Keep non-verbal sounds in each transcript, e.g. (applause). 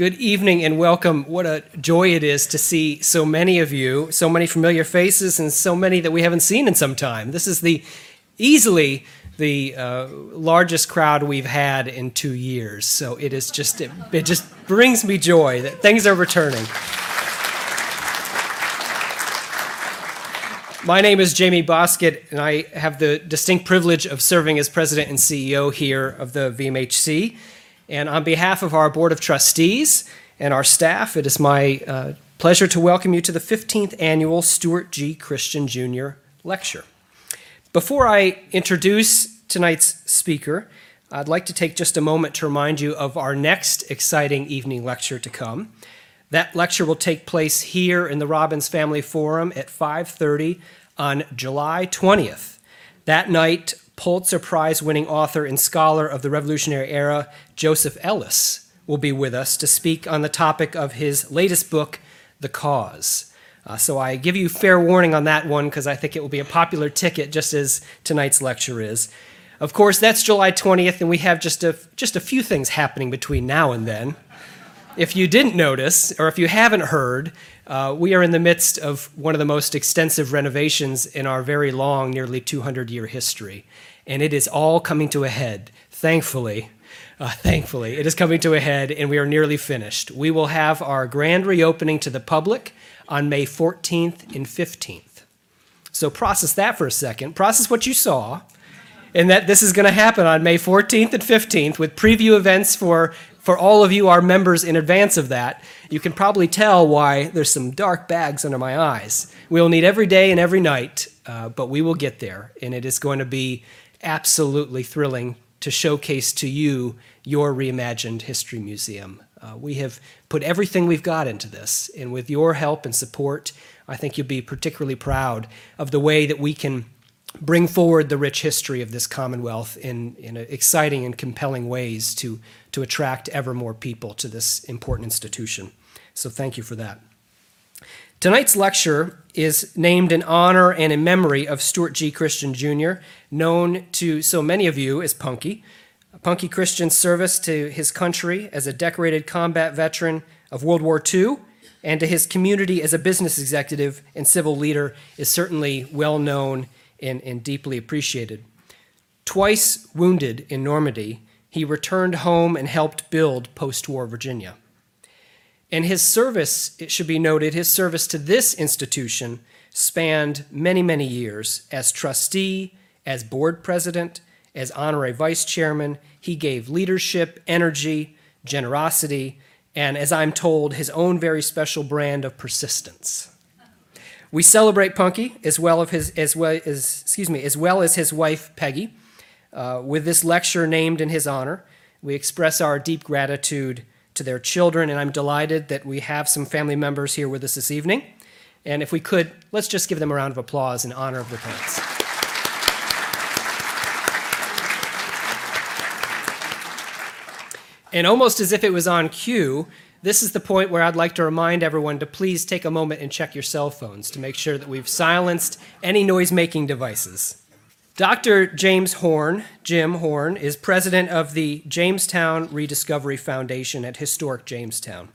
Good evening and welcome. What a joy it is to see so many of you, so many familiar faces, and so many that we haven't seen in some time. This is the easily the uh, largest crowd we've had in two years. So it is just it, it just brings me joy that things are returning. My name is Jamie Bosket, and I have the distinct privilege of serving as president and CEO here of the VMHC. And on behalf of our Board of Trustees and our staff, it is my uh, pleasure to welcome you to the 15th annual Stuart G. Christian Jr. Lecture. Before I introduce tonight's speaker, I'd like to take just a moment to remind you of our next exciting evening lecture to come. That lecture will take place here in the Robbins Family Forum at 5:30 on July 20th. That night, Pulitzer Prize winning author and scholar of the Revolutionary Era, Joseph Ellis, will be with us to speak on the topic of his latest book, The Cause. Uh, so I give you fair warning on that one because I think it will be a popular ticket, just as tonight's lecture is. Of course, that's July 20th, and we have just a, just a few things happening between now and then. If you didn't notice, or if you haven't heard, uh, we are in the midst of one of the most extensive renovations in our very long, nearly 200 year history. And it is all coming to a head, thankfully. Uh, thankfully, it is coming to a head, and we are nearly finished. We will have our grand reopening to the public on May 14th and 15th. So process that for a second. Process what you saw, and that this is going to happen on May 14th and 15th with preview events for for all of you, our members, in advance of that, you can probably tell why there's some dark bags under my eyes. We'll need every day and every night, uh, but we will get there. And it is going to be absolutely thrilling to showcase to you your reimagined history museum. Uh, we have put everything we've got into this, and with your help and support, I think you'll be particularly proud of the way that we can bring forward the rich history of this Commonwealth in, in exciting and compelling ways to, to attract ever more people to this important institution. So thank you for that. Tonight's lecture is named in honor and in memory of Stuart G. Christian Jr., known to so many of you as Punky. Punky Christian's service to his country as a decorated combat veteran of World War II and to his community as a business executive and civil leader is certainly well known and, and deeply appreciated. Twice wounded in Normandy, he returned home and helped build post war Virginia. And his service, it should be noted, his service to this institution spanned many, many years. As trustee, as board president, as honorary vice chairman, he gave leadership, energy, generosity, and as I'm told, his own very special brand of persistence. We celebrate Punky as well as his, as well as excuse me as well as his wife Peggy, uh, with this lecture named in his honor. We express our deep gratitude to their children, and I'm delighted that we have some family members here with us this evening. And if we could, let's just give them a round of applause in honor of their parents. And almost as if it was on cue, this is the point where I'd like to remind everyone to please take a moment and check your cell phones to make sure that we've silenced any noise making devices. Dr. James Horn, Jim Horn, is president of the Jamestown Rediscovery Foundation at historic Jamestown,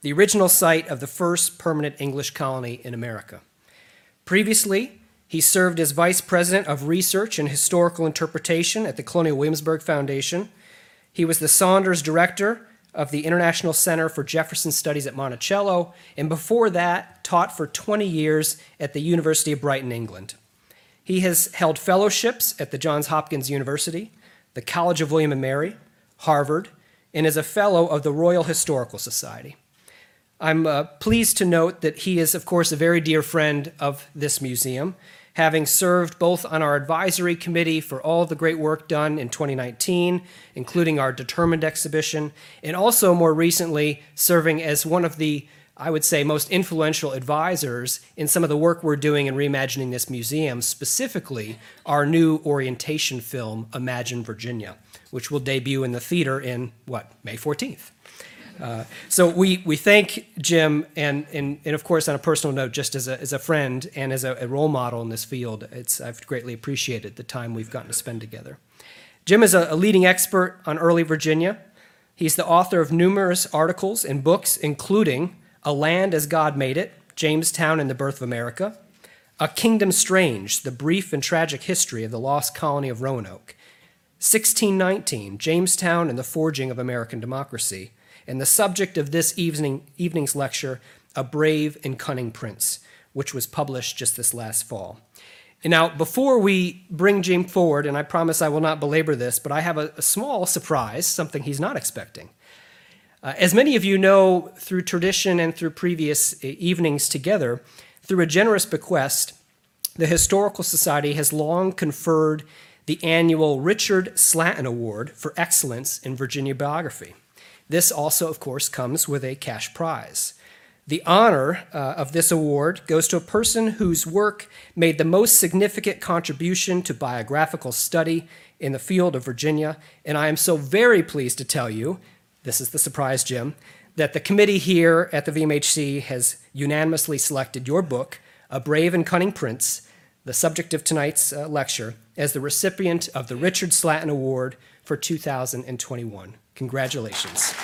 the original site of the first permanent English colony in America. Previously, he served as vice president of research and historical interpretation at the Colonial Williamsburg Foundation. He was the Saunders director of the International Center for Jefferson Studies at Monticello, and before that, taught for 20 years at the University of Brighton, England. He has held fellowships at the Johns Hopkins University, the College of William and Mary, Harvard, and is a fellow of the Royal Historical Society. I'm uh, pleased to note that he is, of course, a very dear friend of this museum, having served both on our advisory committee for all the great work done in 2019, including our Determined exhibition, and also more recently serving as one of the, I would say, most influential advisors in some of the work we're doing in reimagining this museum, specifically our new orientation film, Imagine Virginia, which will debut in the theater in, what, May 14th. Uh, so we, we thank Jim, and, and, and of course, on a personal note, just as a, as a friend and as a, a role model in this field, it's, I've greatly appreciated the time we've gotten to spend together. Jim is a, a leading expert on early Virginia, He's the author of numerous articles and books, including A Land as God Made It, Jamestown and the Birth of America, A Kingdom Strange, The Brief and Tragic History of the Lost Colony of Roanoke, 1619, Jamestown and the Forging of American Democracy, and the subject of this evening, evening's lecture, A Brave and Cunning Prince, which was published just this last fall. Now, before we bring Jim forward, and I promise I will not belabor this, but I have a, a small surprise, something he's not expecting. Uh, as many of you know through tradition and through previous uh, evenings together, through a generous bequest, the Historical Society has long conferred the annual Richard Slatten Award for Excellence in Virginia Biography. This also, of course, comes with a cash prize. The honor uh, of this award goes to a person whose work made the most significant contribution to biographical study in the field of Virginia, and I am so very pleased to tell you this is the surprise, Jim, that the committee here at the VMHC has unanimously selected your book, A Brave and Cunning Prince, the subject of tonight's uh, lecture, as the recipient of the Richard Slatten Award for 2021. Congratulations.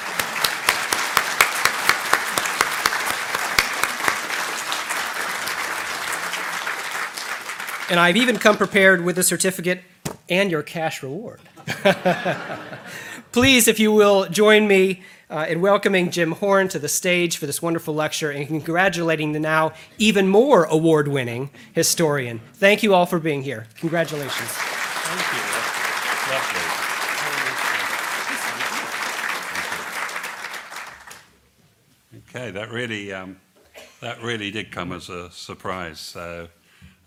And I've even come prepared with a certificate and your cash reward. (laughs) Please, if you will, join me uh, in welcoming Jim Horn to the stage for this wonderful lecture and congratulating the now even more award winning historian. Thank you all for being here. Congratulations. Thank you. Lovely. Okay, that really, um, that really did come as a surprise. So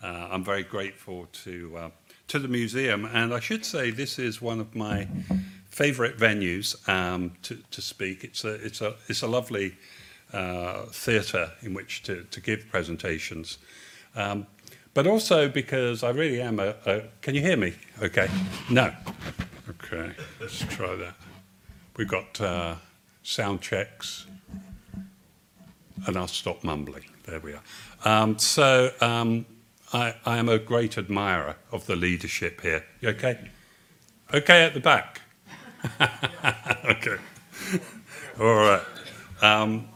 uh, I'm very grateful to uh, to the museum, and I should say this is one of my favourite venues um, to, to speak. It's a it's a it's a lovely uh, theatre in which to, to give presentations, um, but also because I really am a, a. Can you hear me? Okay. No. Okay. Let's try that. We've got uh, sound checks, and I'll stop mumbling. There we are. Um, so. Um, I, I am a great admirer of the leadership here. You okay? Okay at the back. (laughs) okay. All right. Um,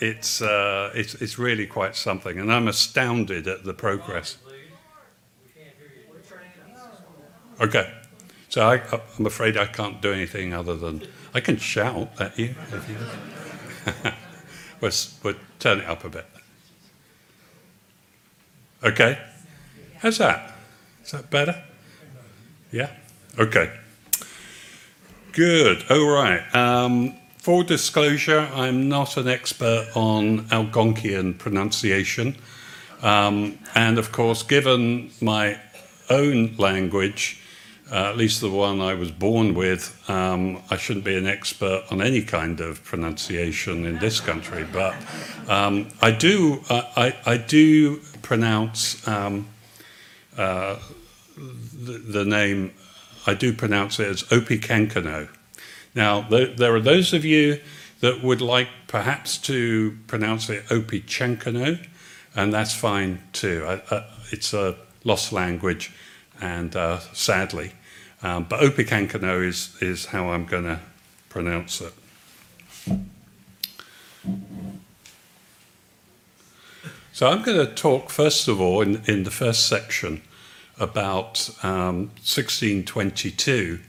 it's, uh, it's, it's really quite something, and I'm astounded at the progress. Okay. So I, I'm afraid I can't do anything other than I can shout at you. If you (laughs) we'll, we'll turn it up a bit. Okay? How's that? Is that better? Yeah? Okay. Good. All right. Um, full disclosure, I'm not an expert on Algonquian pronunciation. Um, and of course, given my own language, uh, at least the one I was born with, um, I shouldn't be an expert on any kind of pronunciation in this country. But um, I do, uh, I, I do pronounce um, uh, the, the, name, I do pronounce it as Opikankano. Now, th- there are those of you that would like perhaps to pronounce it Opichankano, and that's fine too. I, it's a lost language, and uh, sadly, um, but Opikankano is, is how I'm going to pronounce it. So I'm going to talk first of all in, in the first section about um, 1622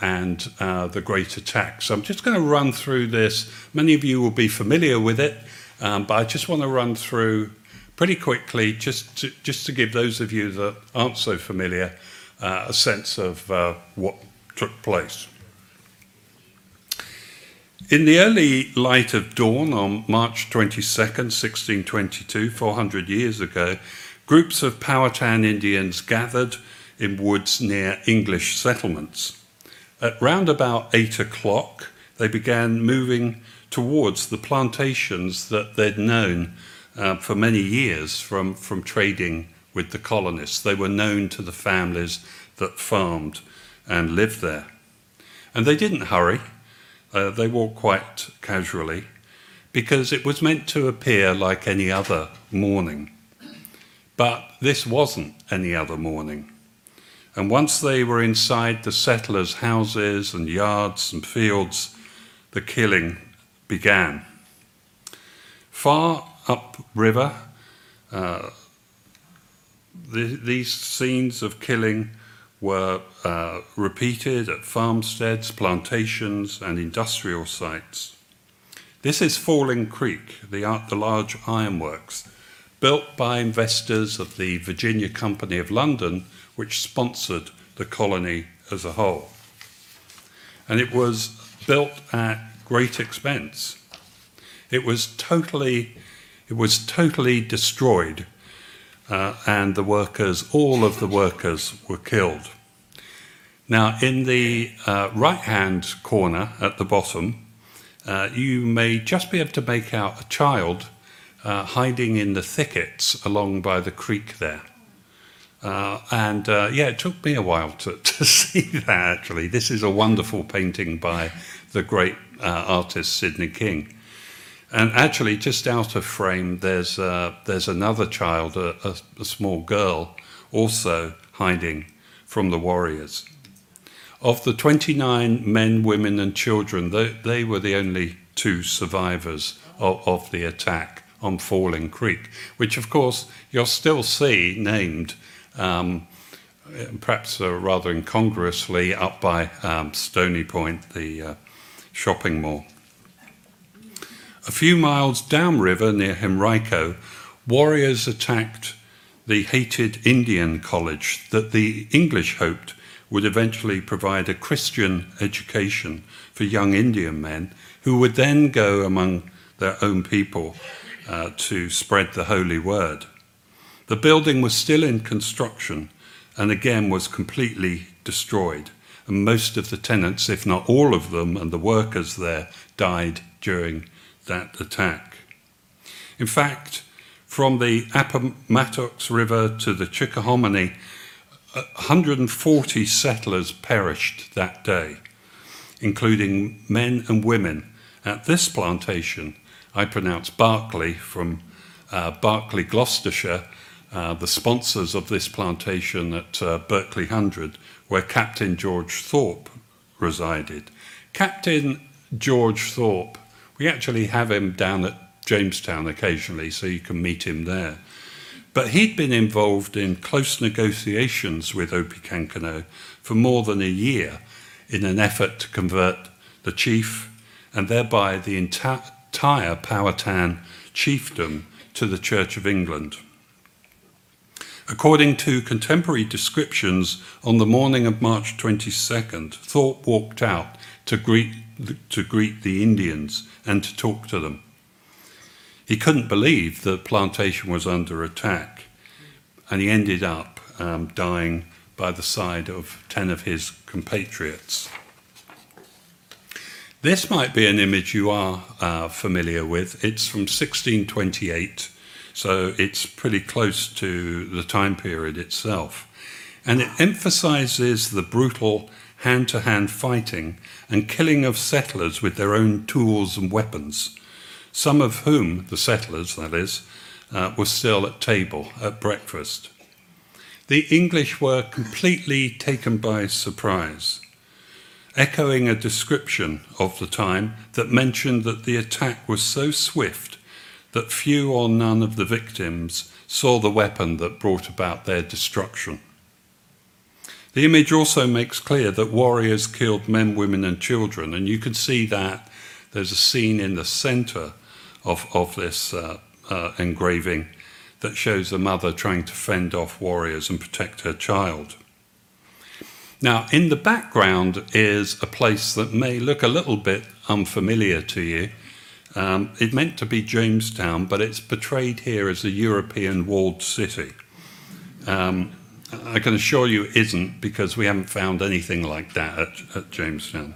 and uh, the Great Attack. So I'm just going to run through this. Many of you will be familiar with it, um, but I just want to run through pretty quickly just to, just to give those of you that aren't so familiar uh, a sense of uh, what took place. In the early light of dawn on March 22nd, 1622, 400 years ago, groups of Powhatan Indians gathered in woods near English settlements. At round about eight o'clock, they began moving towards the plantations that they'd known uh, for many years from, from trading with the colonists. They were known to the families that farmed and lived there. And they didn't hurry. Uh, they walked quite casually because it was meant to appear like any other morning. But this wasn't any other morning. And once they were inside the settlers' houses and yards and fields, the killing began. Far upriver, uh, the, these scenes of killing were uh, repeated at farmsteads, plantations, and industrial sites. This is Falling Creek, the, the large ironworks, built by investors of the Virginia Company of London, which sponsored the colony as a whole. And it was built at great expense. It was totally, it was totally destroyed, uh, and the workers, all of the workers, were killed. Now, in the uh, right-hand corner at the bottom, uh, you may just be able to make out a child uh, hiding in the thickets along by the creek there. Uh, and uh, yeah, it took me a while to, (laughs) to see that actually. This is a wonderful painting by the great uh, artist Sidney King. And actually, just out of frame, there's, uh, there's another child, a, a, a small girl, also hiding from the warriors. Of the 29 men, women, and children, they, they were the only two survivors of, of the attack on Falling Creek, which, of course, you'll still see named, um, perhaps uh, rather incongruously, up by um, Stony Point, the uh, shopping mall. A few miles downriver near Henrico, warriors attacked the hated Indian college that the English hoped would eventually provide a Christian education for young Indian men who would then go among their own people uh, to spread the holy word. The building was still in construction and again was completely destroyed. And most of the tenants, if not all of them, and the workers there died during that attack. In fact, from the Appomattox River to the Chickahominy, 140 settlers perished that day, including men and women. At this plantation, I pronounce Berkeley from uh, Berkeley, Gloucestershire, uh, the sponsors of this plantation at uh, Berkeley Hundred, where Captain George Thorpe resided. Captain George Thorpe, we actually have him down at Jamestown occasionally, so you can meet him there. But he'd been involved in close negotiations with Opechancanough for more than a year in an effort to convert the chief and thereby the entire Powhatan chiefdom to the Church of England. According to contemporary descriptions, on the morning of March 22nd, Thorpe walked out to greet, to greet the Indians and to talk to them. He couldn't believe the plantation was under attack, and he ended up um, dying by the side of 10 of his compatriots. This might be an image you are uh, familiar with. It's from 1628, so it's pretty close to the time period itself. And it emphasizes the brutal hand to hand fighting and killing of settlers with their own tools and weapons some of whom, the settlers that is, uh, were still at table at breakfast. The English were completely taken by surprise, echoing a description of the time that mentioned that the attack was so swift that few or none of the victims saw the weapon that brought about their destruction. The image also makes clear that warriors killed men, women, and children, and you can see that there's a scene in the center of, of this uh, uh, engraving that shows a mother trying to fend off warriors and protect her child. Now, in the background is a place that may look a little bit unfamiliar to you. Um, it meant to be Jamestown, but it's portrayed here as a European walled city. Um, I can assure you it isn't because we haven't found anything like that at, at Jamestown.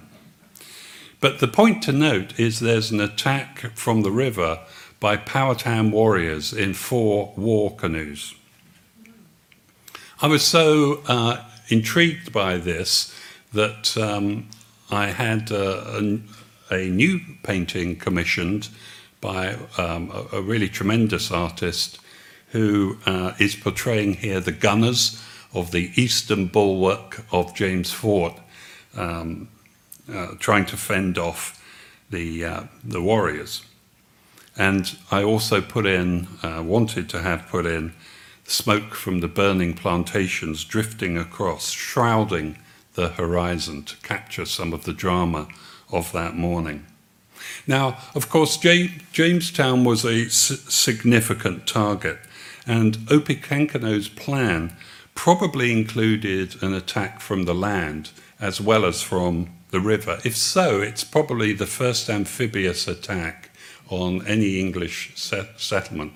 But the point to note is there's an attack from the river by Powhatan warriors in four war canoes. I was so uh, intrigued by this that um, I had a, a, new painting commissioned by um, a, a, really tremendous artist who uh, is portraying here the gunners of the eastern bulwark of James Fort. Um, uh, trying to fend off the, uh, the warriors. And I also put in, uh, wanted to have put in smoke from the burning plantations drifting across, shrouding the horizon to capture some of the drama of that morning. Now, of course, Jamestown was a significant target, and Opechancanough's plan probably included an attack from the land as well as from the river. If so, it's probably the first amphibious attack on any English set- settlement.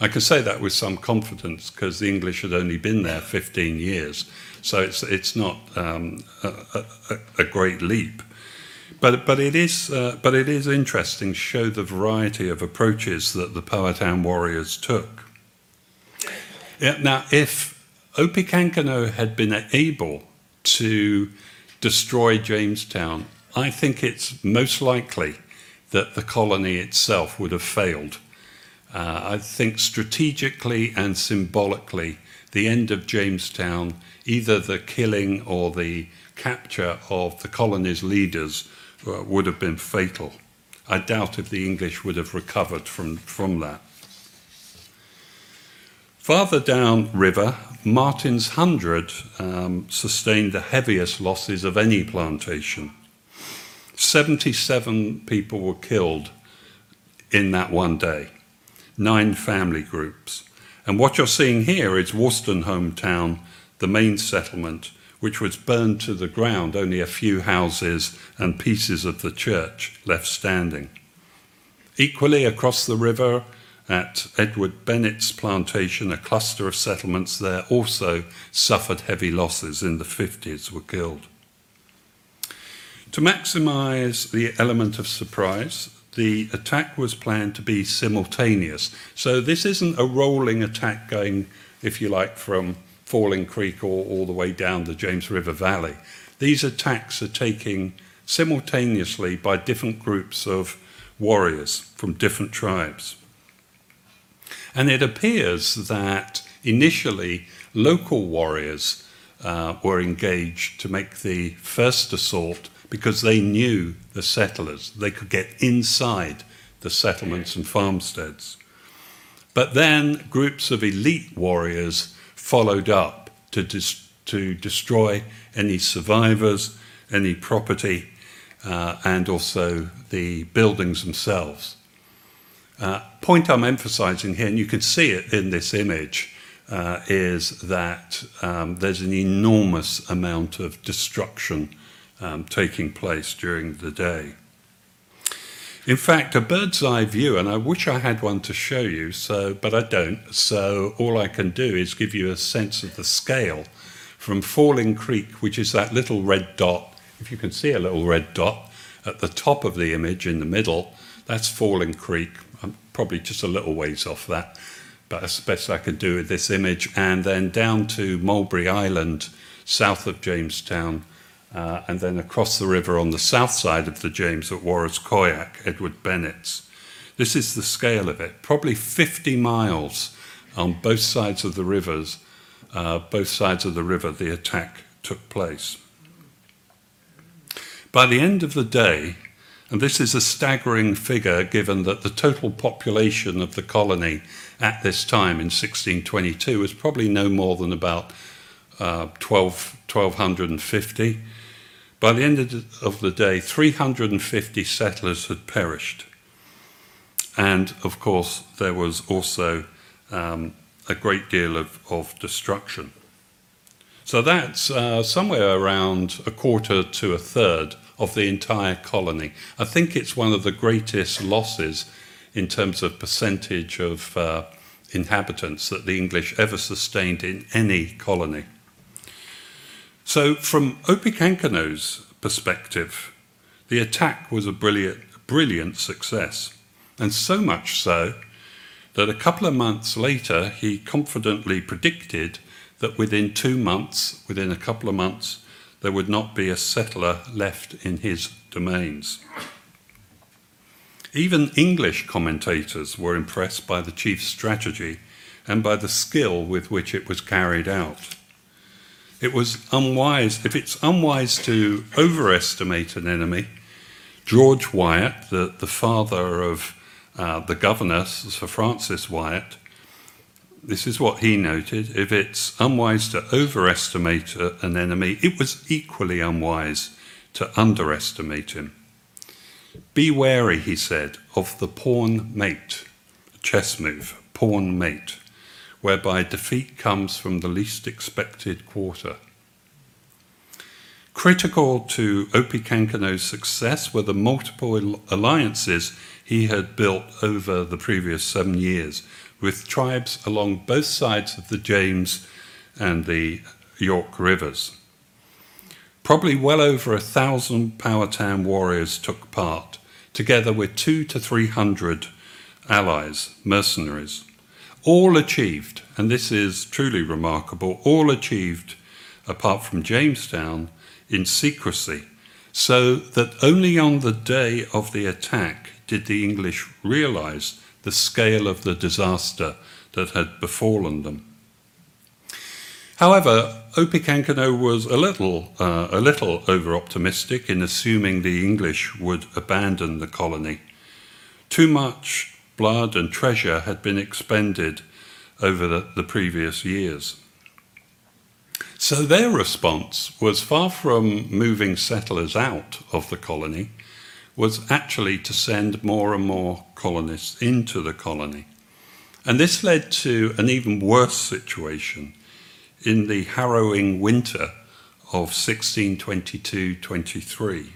I can say that with some confidence because the English had only been there 15 years, so it's, it's not um, a, a, a great leap. But, but, it is, uh, but it is interesting to show the variety of approaches that the Powhatan warriors took. Yeah, now, if Opechancanough had been able to destroy Jamestown, I think it's most likely that the colony itself would have failed. Uh, I think strategically and symbolically, the end of Jamestown, either the killing or the capture of the colony's leaders, uh, would have been fatal. I doubt if the English would have recovered from, from that. Farther down river, Martin's Hundred um, sustained the heaviest losses of any plantation. 77 people were killed in that one day, nine family groups. And what you're seeing here is Wolstenholme town, the main settlement, which was burned to the ground, only a few houses and pieces of the church left standing. Equally across the river, at Edward Bennett's plantation, a cluster of settlements there also suffered heavy losses in the 50s, were killed. To maximise the element of surprise, the attack was planned to be simultaneous. So this isn't a rolling attack going, if you like, from Falling Creek all, all the way down the James River Valley. These attacks are taking simultaneously by different groups of warriors from different tribes. And it appears that initially local warriors uh, were engaged to make the first assault because they knew the settlers. They could get inside the settlements and farmsteads. But then groups of elite warriors followed up to, dis- to destroy any survivors, any property, uh, and also the buildings themselves. Uh, point I'm emphasizing here, and you can see it in this image, uh, is that um, there's an enormous amount of destruction um, taking place during the day. In fact, a bird's eye view, and I wish I had one to show you, so but I don't. So all I can do is give you a sense of the scale from Falling Creek, which is that little red dot. If you can see a little red dot at the top of the image in the middle, that's Falling Creek. I'm probably just a little ways off that, but that's the best I can do with this image. And then down to Mulberry Island, south of Jamestown, uh, and then across the river on the south side of the James at Warraskoyack, Edward Bennett's. This is the scale of it. Probably 50 miles on both sides of the rivers, uh, both sides of the river, the attack took place. By the end of the day, and this is a staggering figure given that the total population of the colony at this time in 1622 was probably no more than about uh, 12, 1250. By the end of the day, 350 settlers had perished. And of course, there was also um, a great deal of, of destruction. So that's uh, somewhere around a quarter to a third of the entire colony. I think it's one of the greatest losses in terms of percentage of uh, inhabitants that the English ever sustained in any colony. So, from Opechancanough's perspective, the attack was a brilliant, brilliant success, and so much so that a couple of months later he confidently predicted that within two months, within a couple of months, there would not be a settler left in his domains. Even English commentators were impressed by the chief's strategy and by the skill with which it was carried out. It was unwise, if it's unwise to overestimate an enemy, George Wyatt, the, the father of uh, the governor, Sir Francis Wyatt, this is what he noted if it's unwise to overestimate an enemy, it was equally unwise to underestimate him. Be wary, he said, of the pawn mate, chess move, pawn mate, whereby defeat comes from the least expected quarter. Critical to Opechancanough's success were the multiple alliances he had built over the previous seven years with tribes along both sides of the James and the York rivers. Probably well over a thousand Powhatan warriors took part, together with two to three hundred allies, mercenaries. All achieved, and this is truly remarkable, all achieved, apart from Jamestown, in secrecy, so that only on the day of the attack did the English realize the scale of the disaster that had befallen them. However, Opechancanough was a little, uh, a little over-optimistic in assuming the English would abandon the colony. Too much blood and treasure had been expended over the, the previous years. So their response was far from moving settlers out of the colony, was actually to send more and more colonists into the colony. And this led to an even worse situation in the harrowing winter of 1622 23.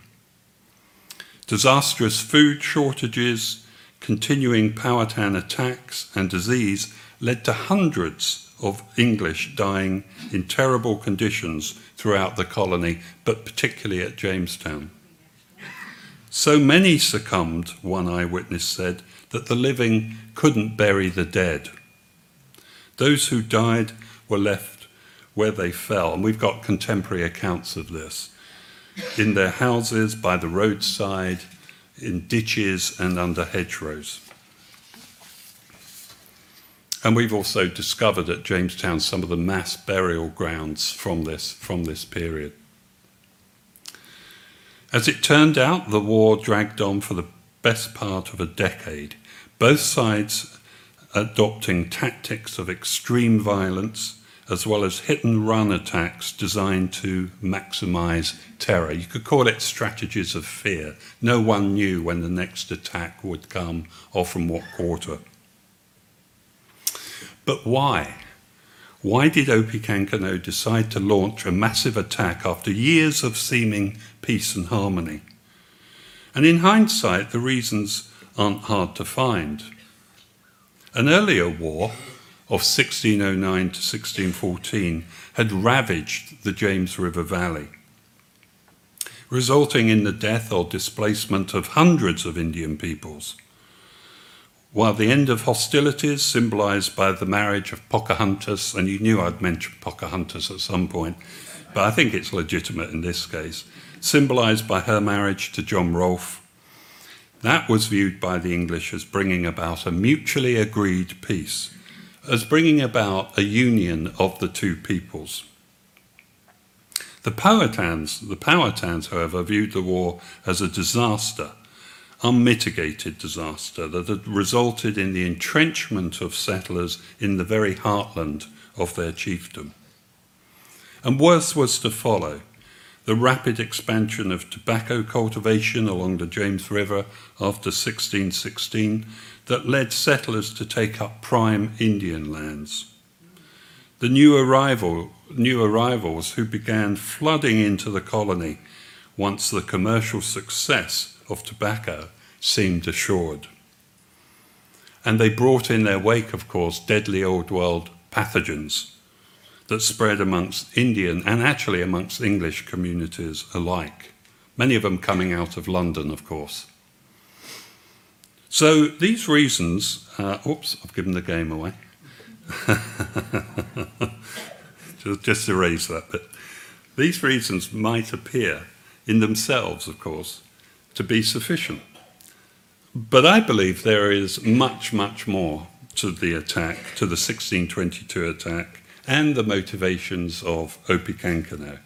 Disastrous food shortages, continuing Powhatan attacks, and disease led to hundreds of English dying in terrible conditions throughout the colony, but particularly at Jamestown. So many succumbed, one eyewitness said, that the living couldn't bury the dead. Those who died were left where they fell, and we've got contemporary accounts of this in their houses, by the roadside, in ditches, and under hedgerows. And we've also discovered at Jamestown some of the mass burial grounds from this, from this period. As it turned out, the war dragged on for the best part of a decade, both sides adopting tactics of extreme violence as well as hit and run attacks designed to maximize terror. You could call it strategies of fear. No one knew when the next attack would come or from what quarter. But why? Why did Opechancanough decide to launch a massive attack after years of seeming peace and harmony? And in hindsight, the reasons aren't hard to find. An earlier war of 1609 to 1614 had ravaged the James River Valley, resulting in the death or displacement of hundreds of Indian peoples. While the end of hostilities, symbolized by the marriage of Pocahontas, and you knew I'd mention Pocahontas at some point, but I think it's legitimate in this case, symbolized by her marriage to John Rolfe, that was viewed by the English as bringing about a mutually agreed peace, as bringing about a union of the two peoples. The Powhatans, the Powhatans, however, viewed the war as a disaster unmitigated disaster that had resulted in the entrenchment of settlers in the very heartland of their chiefdom. And worse was to follow the rapid expansion of tobacco cultivation along the James River after 1616 that led settlers to take up prime Indian lands. The new, arrival, new arrivals who began flooding into the colony once the commercial success of tobacco seemed assured. And they brought in their wake, of course, deadly old world pathogens that spread amongst Indian and actually amongst English communities alike, many of them coming out of London, of course. So these reasons, uh, oops, I've given the game away. (laughs) just, just erase that bit. These reasons might appear in themselves, of course, to be sufficient. But I believe there is much, much more to the attack, to the 1622 attack, and the motivations of Opechancanough.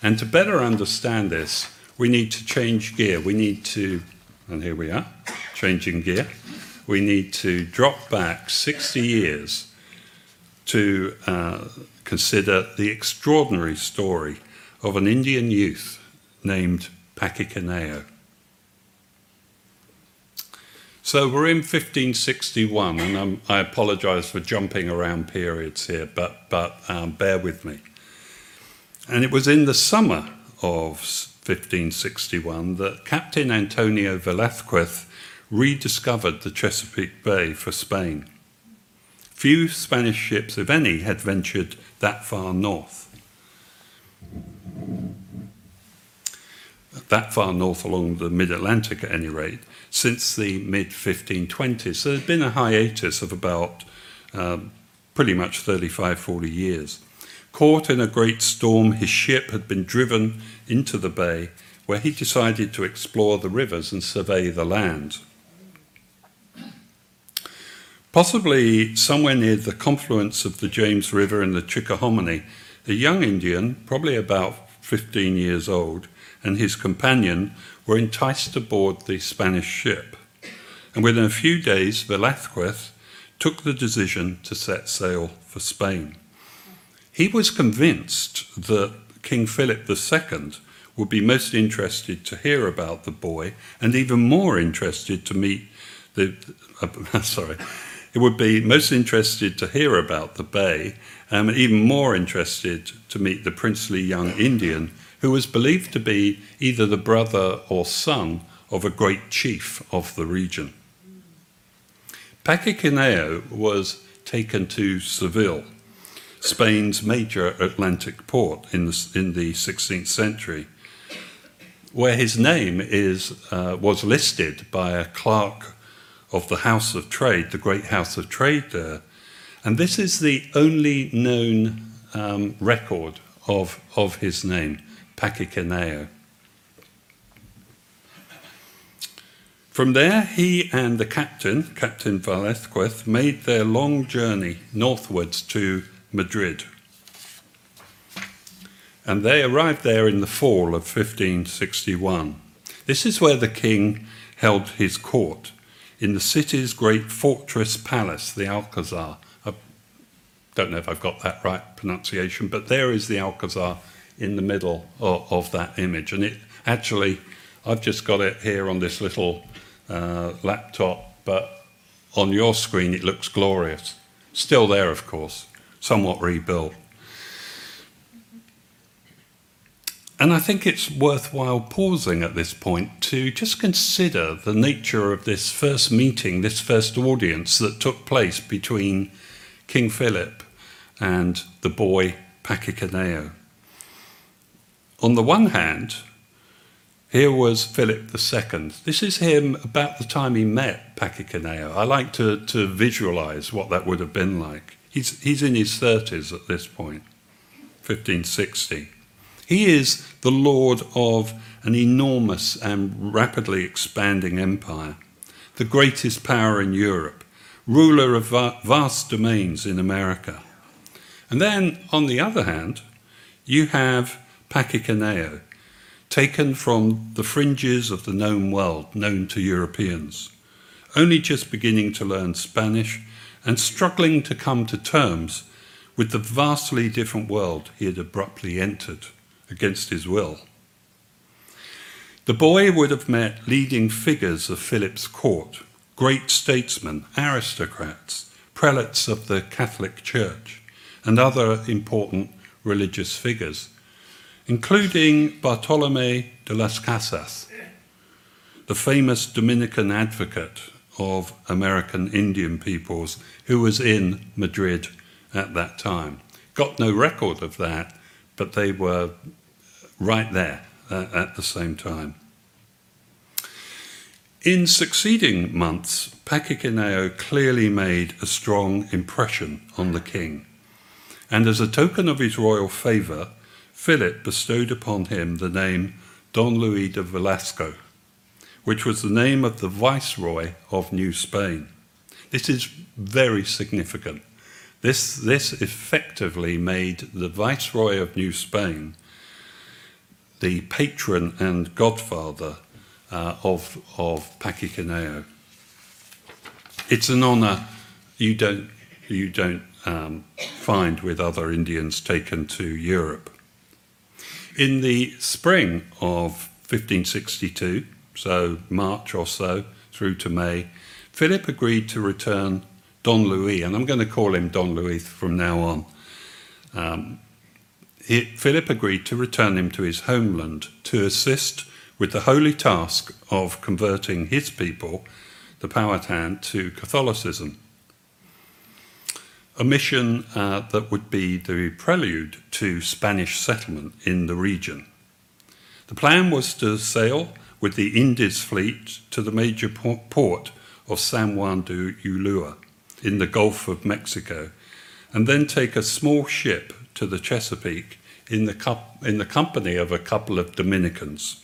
And to better understand this, we need to change gear. We need to, and here we are, changing gear. We need to drop back 60 years to uh, consider the extraordinary story of an Indian youth named Paquiquineo. So we're in 1561, and I'm, i apologise for jumping around periods here, but, but um, bear with me. And it was in the summer of 1561 that Captain Antonio Velazquez rediscovered the Chesapeake Bay for Spain. Few Spanish ships, if any, had ventured that far north. That far north along the mid Atlantic, at any rate, since the mid 1520s. So There had been a hiatus of about um, pretty much 35, 40 years. Caught in a great storm, his ship had been driven into the bay where he decided to explore the rivers and survey the land. Possibly somewhere near the confluence of the James River and the Chickahominy, a young Indian, probably about 15 years old, and his companion were enticed aboard the Spanish ship. And within a few days, Velazquez took the decision to set sail for Spain. He was convinced that King Philip II would be most interested to hear about the boy and even more interested to meet the. Uh, (laughs) sorry. It would be most interested to hear about the bay and even more interested to meet the princely young Indian who was believed to be either the brother or son of a great chief of the region. Paquiquineo was taken to Seville Spain's major Atlantic port in the, in the 16th century, where his name is, uh, was listed by a clerk of the House of Trade, the great House of Trade there. And this is the only known um, record of, of his name, Paquiquineo. From there, he and the captain, Captain Velazquez, made their long journey northwards to Madrid. And they arrived there in the fall of 1561. This is where the king held his court, in the city's great fortress palace, the Alcazar. I don't know if I've got that right pronunciation, but there is the Alcazar in the middle of, of that image. And it actually, I've just got it here on this little uh, laptop, but on your screen it looks glorious. Still there, of course somewhat rebuilt. And I think it's worthwhile pausing at this point to just consider the nature of this first meeting, this first audience that took place between King Philip and the boy Paquiquineo. On the one hand, here was Philip II. This is him about the time he met Paquiquineo. I like to, to visualize what that would have been like. He's, he's in his 30s at this point, 1560. He is the lord of an enormous and rapidly expanding empire, the greatest power in Europe, ruler of vast domains in America. And then, on the other hand, you have Paquiquineo, taken from the fringes of the known world, known to Europeans, only just beginning to learn Spanish and struggling to come to terms with the vastly different world he had abruptly entered against his will. The boy would have met leading figures of Philip's court, great statesmen, aristocrats, prelates of the Catholic Church, and other important religious figures, including Bartolome de las Casas, the famous Dominican advocate of American Indian peoples who was in Madrid at that time. Got no record of that, but they were right there uh, at the same time. In succeeding months, Paquiquineo clearly made a strong impression on the king, and as a token of his royal favour, Philip bestowed upon him the name Don Luis de Velasco, which was the name of the viceroy of New Spain. This is very significant. This, this effectively made the viceroy of New Spain the patron and godfather uh, of, of Paquiquineo. It's an honour you don't, you don't um, find with other Indians taken to Europe. In the spring of 1562, so March or so through to May, Philip agreed to return Don Luis, and I'm going to call him Don Luis from now on. Um, he, Philip agreed to return him to his homeland to assist with the holy task of converting his people, the Powhatan, to Catholicism. A mission uh, that would be the prelude to Spanish settlement in the region. The plan was to sail with the Indies fleet to the major port of San Juan de Ulua in the Gulf of Mexico, and then take a small ship to the Chesapeake in the, cup, in the company of a couple of Dominicans.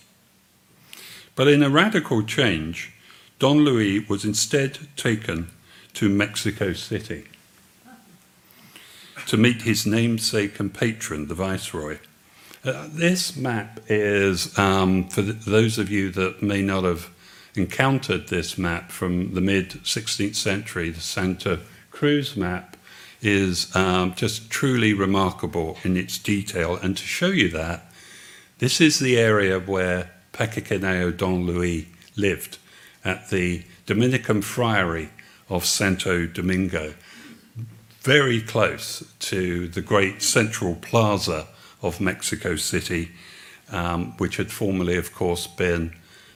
But in a radical change, Don Luis was instead taken to Mexico City to meet his namesake and patron, the Viceroy. Uh, this map is, um, for th- those of you that may not have encountered this map from the mid 16th century, the Santa Cruz map is um, just truly remarkable in its detail. And to show you that, this is the area where Paquiquineo Don Luis lived at the Dominican Friary of Santo Domingo, very close to the great central plaza of Mexico City, um, which had formerly, of course, been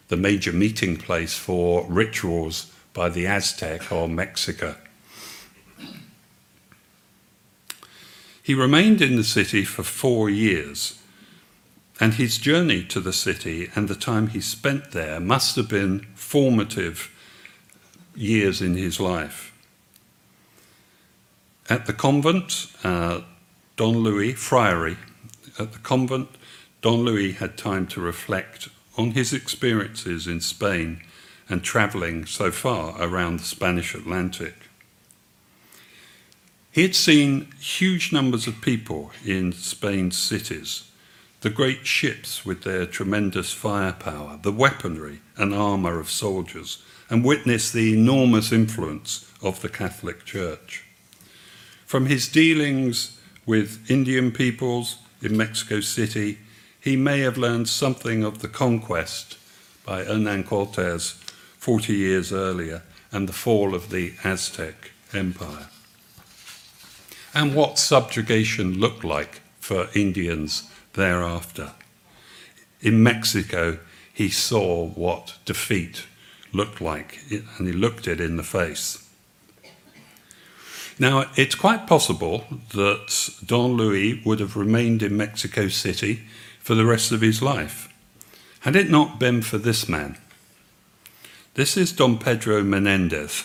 the major meeting place for rituals by the Aztec or Mexica. He remained in the city for four years, and his journey to the city and the time he spent there must have been formative years in his life. At the convent, uh, Don Luis Friary, at the convent, Don Luis had time to reflect on his experiences in Spain and travelling so far around the Spanish Atlantic. He had seen huge numbers of people in Spain's cities, the great ships with their tremendous firepower, the weaponry and armour of soldiers, and witnessed the enormous influence of the Catholic Church. From his dealings with Indian peoples in Mexico City, he may have learned something of the conquest by Hernan Cortes 40 years earlier and the fall of the Aztec Empire. And what subjugation looked like for Indians thereafter. In Mexico, he saw what defeat looked like, and he looked it in the face. Now, it's quite possible that Don Luis would have remained in Mexico City for the rest of his life, had it not been for this man. This is Don Pedro Menendez,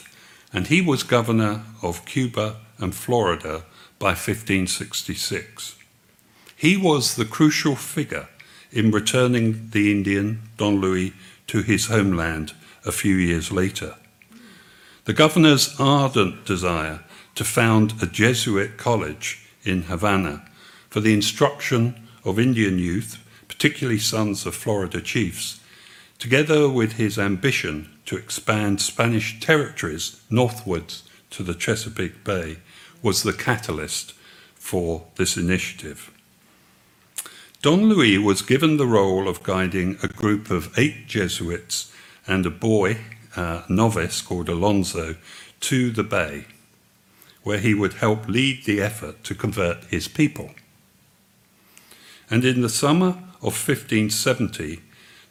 and he was governor of Cuba and Florida by 1566. He was the crucial figure in returning the Indian, Don Luis, to his homeland a few years later. The governor's ardent desire to found a Jesuit college in Havana for the instruction of Indian youth, particularly sons of Florida chiefs, together with his ambition to expand Spanish territories northwards to the Chesapeake Bay, was the catalyst for this initiative. Don Luis was given the role of guiding a group of eight Jesuits and a boy, uh, novice called Alonso, to the bay where he would help lead the effort to convert his people. And in the summer of 1570,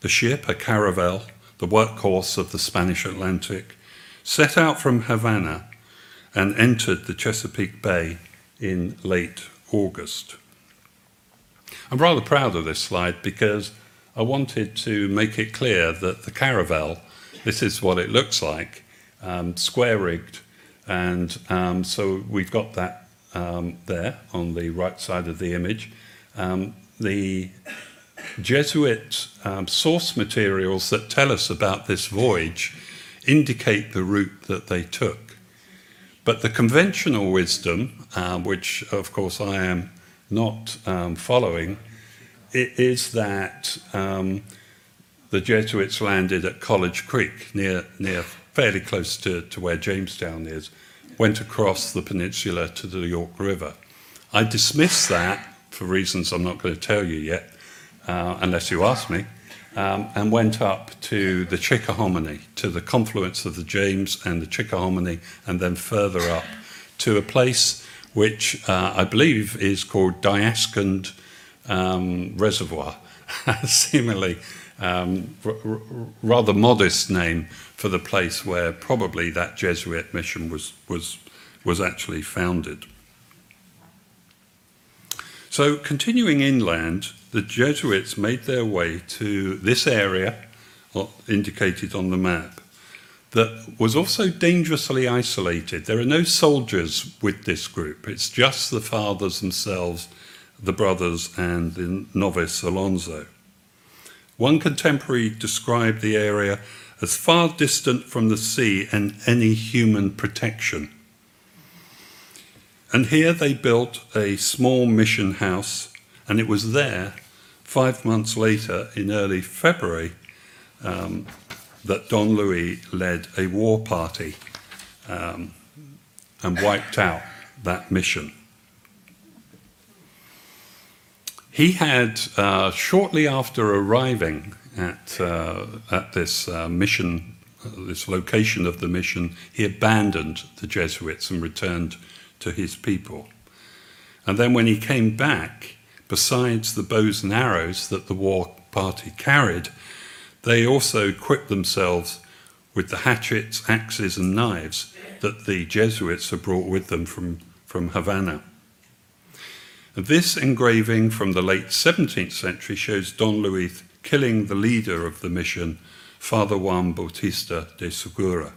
the ship, a caravel, the workhorse of the Spanish Atlantic, set out from Havana and entered the Chesapeake Bay in late August. I'm rather proud of this slide because I wanted to make it clear that the caravel, this is what it looks like, um, square rigged and um, so we've got that um, there on the right side of the image. Um, the Jesuit um, source materials that tell us about this voyage indicate the route that they took. But the conventional wisdom, uh, which of course I am not um, following, is that the Jesuits landed at College Creek, near, near fairly close to, to where Jamestown is, went across the peninsula to the York River. I dismissed that for reasons I'm not going to tell you yet, uh, unless you ask me, um, and went up to the Chickahominy, to the confluence of the James and the Chickahominy, and then further up to a place which uh, I believe is called Diascund um, Reservoir, (laughs) seemingly um, r- r- rather modest name for the place where probably that Jesuit mission was, was, was actually founded. So, continuing inland, the Jesuits made their way to this area uh, indicated on the map that was also dangerously isolated. There are no soldiers with this group, it's just the fathers themselves, the brothers, and the novice Alonso. One contemporary described the area as far distant from the sea and any human protection. And here they built a small mission house, and it was there, five months later, in early February, um, that Don Luis led a war party um, and wiped out that mission. He had, uh, shortly after arriving at, uh, at this uh, mission, uh, this location of the mission, he abandoned the Jesuits and returned to his people. And then when he came back, besides the bows and arrows that the war party carried, they also equipped themselves with the hatchets, axes, and knives that the Jesuits had brought with them from, from Havana. This engraving from the late 17th century shows Don Luis killing the leader of the mission, Father Juan Bautista de Segura.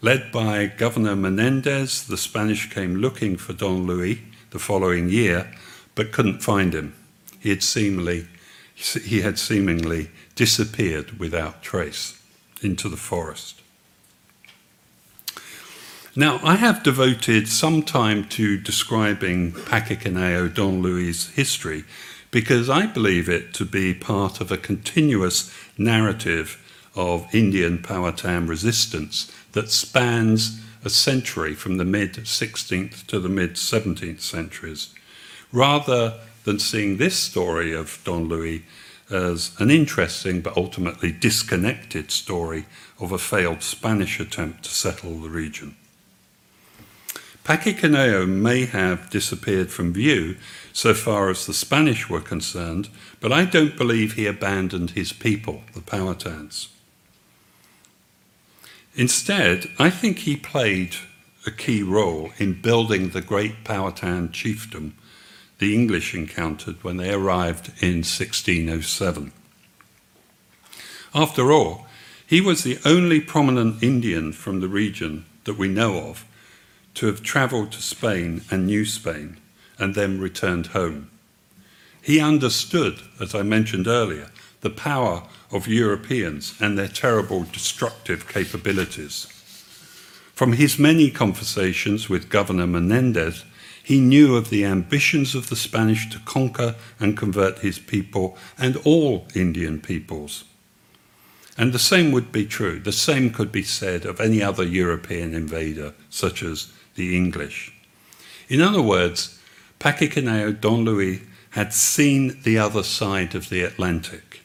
Led by Governor Menendez, the Spanish came looking for Don Luis the following year, but couldn't find him. He had seemingly, he had seemingly disappeared without trace into the forest. Now, I have devoted some time to describing Paquiquineo Don Luis' history because I believe it to be part of a continuous narrative of Indian Powhatan resistance that spans a century from the mid 16th to the mid 17th centuries, rather than seeing this story of Don Luis as an interesting but ultimately disconnected story of a failed Spanish attempt to settle the region. Paquiquineo may have disappeared from view so far as the Spanish were concerned, but I don't believe he abandoned his people, the Powhatans. Instead, I think he played a key role in building the great Powhatan chiefdom the English encountered when they arrived in 1607. After all, he was the only prominent Indian from the region that we know of to have travelled to Spain and New Spain and then returned home. He understood, as I mentioned earlier, the power of Europeans and their terrible destructive capabilities. From his many conversations with Governor Menendez, he knew of the ambitions of the Spanish to conquer and convert his people and all Indian peoples. And the same would be true, the same could be said of any other European invader, such as the English. In other words, Paquiquineo Don Luis had seen the other side of the Atlantic,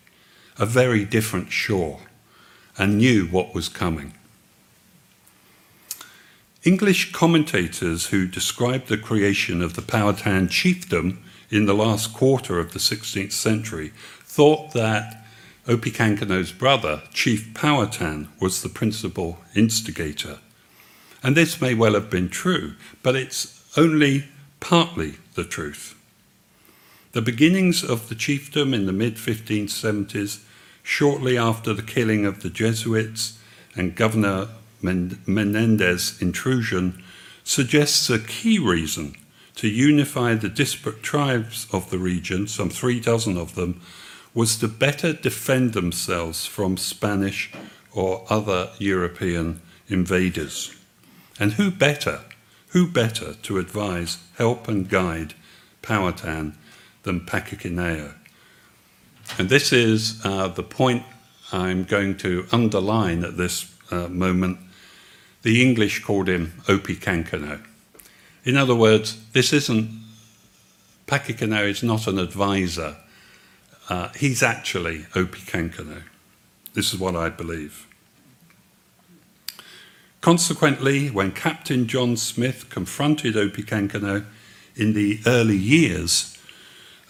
a very different shore, and knew what was coming. English commentators who described the creation of the Powhatan chiefdom in the last quarter of the 16th century thought that Opechancanough's brother, Chief Powhatan, was the principal instigator. And this may well have been true, but it's only partly the truth. The beginnings of the chiefdom in the mid 1570s, shortly after the killing of the Jesuits and Governor Menendez's intrusion, suggests a key reason to unify the disparate tribes of the region, some three dozen of them, was to better defend themselves from Spanish or other European invaders. And who better, who better to advise, help, and guide Powhatan than Paquiquineo. And this is uh, the point I'm going to underline at this uh, moment. The English called him Opechancanough. In other words, this isn't, Paquiquineo is not an advisor. Uh, he's actually Opechancanough. This is what I believe. Consequently, when Captain John Smith confronted Opechancanough in the early years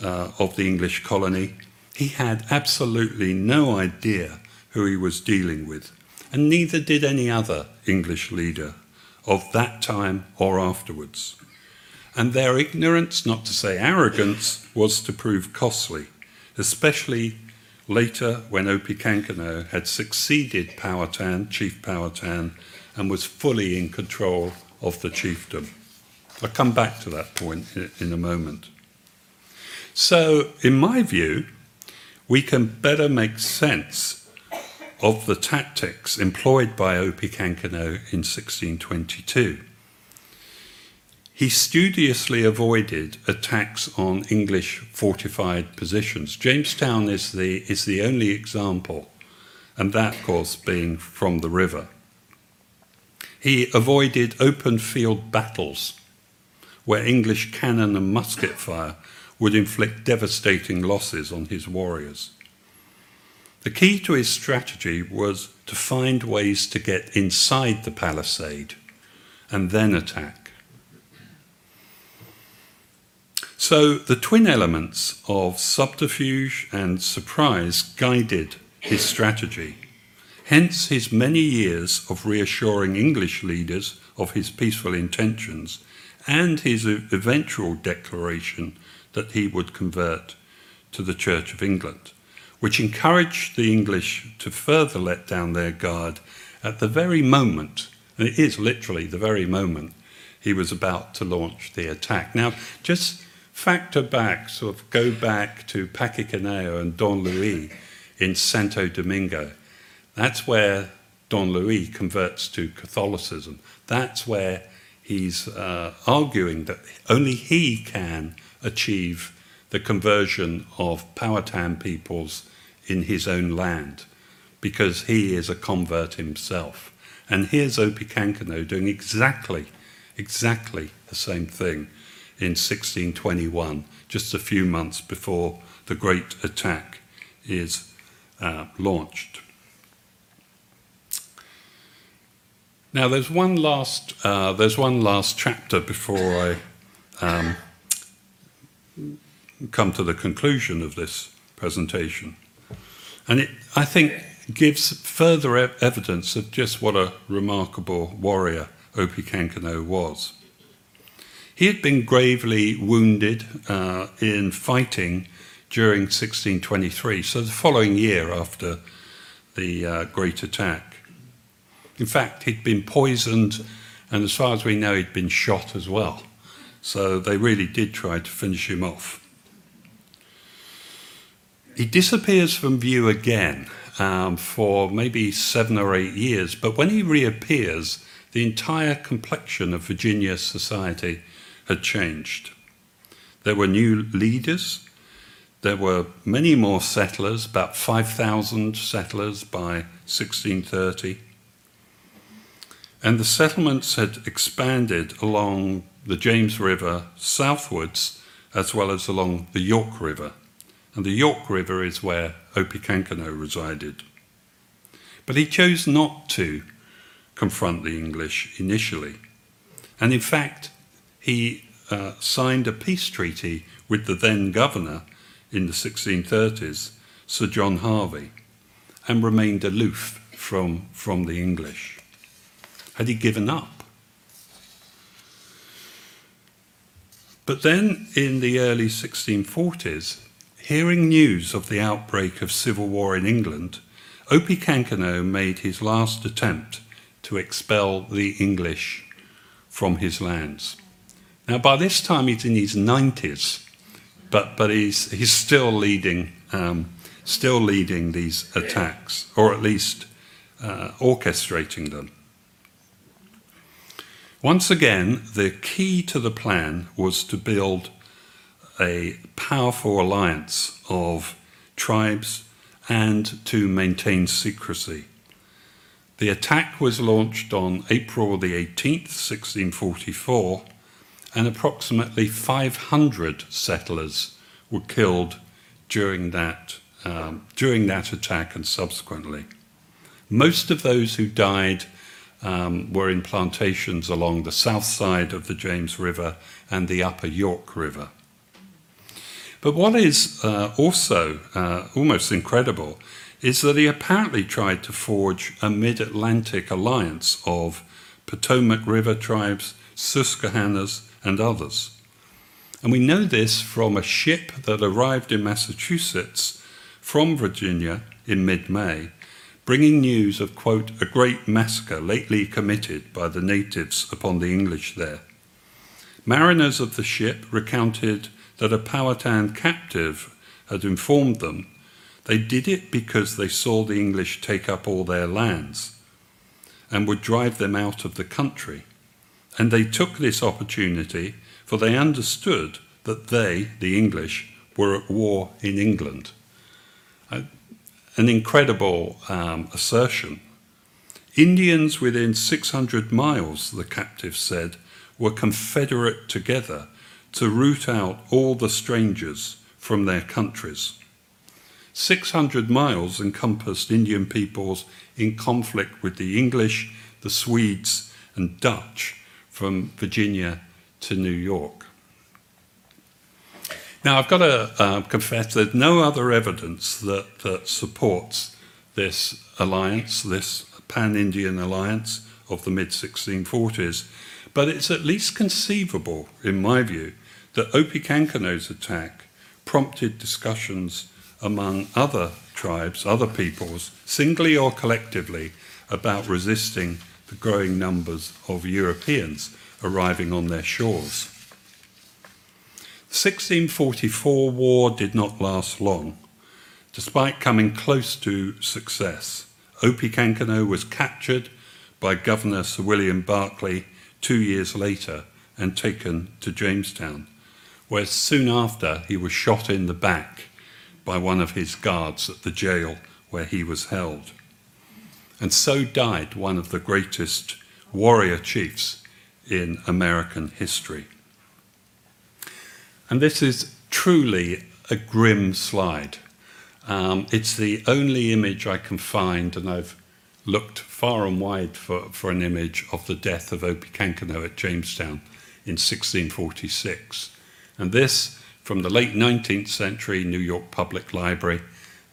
uh, of the English colony, he had absolutely no idea who he was dealing with, and neither did any other English leader of that time or afterwards. And their ignorance, not to say arrogance, was to prove costly, especially later when Opechancanough had succeeded Powhatan, Chief Powhatan, and was fully in control of the chiefdom. I'll come back to that point in a moment. So, in my view, we can better make sense of the tactics employed by Opechancanough in 1622. He studiously avoided attacks on English fortified positions. Jamestown is the, is the only example, and that, of course, being from the river. He avoided open field battles where English cannon and musket fire would inflict devastating losses on his warriors. The key to his strategy was to find ways to get inside the palisade and then attack. So the twin elements of subterfuge and surprise guided his strategy. Hence his many years of reassuring English leaders of his peaceful intentions and his eventual declaration that he would convert to the Church of England, which encouraged the English to further let down their guard at the very moment, and it is literally the very moment, he was about to launch the attack. Now, just factor back, sort of go back to Paquiquineo and Don Luis in Santo Domingo. That's where Don Luis converts to Catholicism. That's where he's uh, arguing that only he can achieve the conversion of Powhatan peoples in his own land because he is a convert himself. And here's Opechancanough doing exactly, exactly the same thing in 1621, just a few months before the great attack is uh, launched. Now, there's one last, uh, there's one last chapter before I um, come to the conclusion of this presentation. And it, I think, gives further ev- evidence of just what a remarkable warrior Opechancanough was. He had been gravely wounded uh, in fighting during 1623, so the following year after the uh, Great Attack. In fact, he'd been poisoned, and as far as we know, he'd been shot as well. So they really did try to finish him off. He disappears from view again um, for maybe seven or eight years, but when he reappears, the entire complexion of Virginia society had changed. There were new leaders, there were many more settlers, about 5,000 settlers by 1630. And the settlements had expanded along the James River southwards as well as along the York River. And the York River is where Opechancanough resided. But he chose not to confront the English initially. And in fact, he uh, signed a peace treaty with the then governor in the 1630s, Sir John Harvey, and remained aloof from, from the English. Had he given up? But then in the early 1640s, hearing news of the outbreak of civil war in England, Opechancanough made his last attempt to expel the English from his lands. Now, by this time, he's in his 90s, but, but he's, he's still, leading, um, still leading these attacks, or at least uh, orchestrating them. Once again, the key to the plan was to build a powerful alliance of tribes and to maintain secrecy. The attack was launched on April the 18th, 1644, and approximately 500 settlers were killed during that, um, during that attack and subsequently. Most of those who died um, were in plantations along the south side of the James River and the upper York River. But what is uh, also uh, almost incredible is that he apparently tried to forge a mid Atlantic alliance of Potomac River tribes, Susquehannas, and others. And we know this from a ship that arrived in Massachusetts from Virginia in mid May, bringing news of, quote, a great massacre lately committed by the natives upon the English there. Mariners of the ship recounted that a Powhatan captive had informed them they did it because they saw the English take up all their lands and would drive them out of the country. And they took this opportunity, for they understood that they, the English, were at war in England. An incredible um, assertion. Indians within 600 miles, the captive said, were confederate together to root out all the strangers from their countries. 600 miles encompassed Indian peoples in conflict with the English, the Swedes, and Dutch from Virginia to New York. Now, I've got to uh, confess there's no other evidence that, that supports this alliance, this pan Indian alliance of the mid 1640s, but it's at least conceivable, in my view, that Opechancanough's attack prompted discussions among other tribes, other peoples, singly or collectively, about resisting the growing numbers of Europeans arriving on their shores. The 1644 war did not last long. Despite coming close to success, Opechancanough was captured by Governor Sir William Berkeley two years later and taken to Jamestown, where soon after he was shot in the back by one of his guards at the jail where he was held. And so died one of the greatest warrior chiefs in American history. And this is truly a grim slide. Um, it's the only image I can find, and I've looked far and wide for, for an image of the death of Opechancanough at Jamestown in 1646. And this from the late 19th century New York Public Library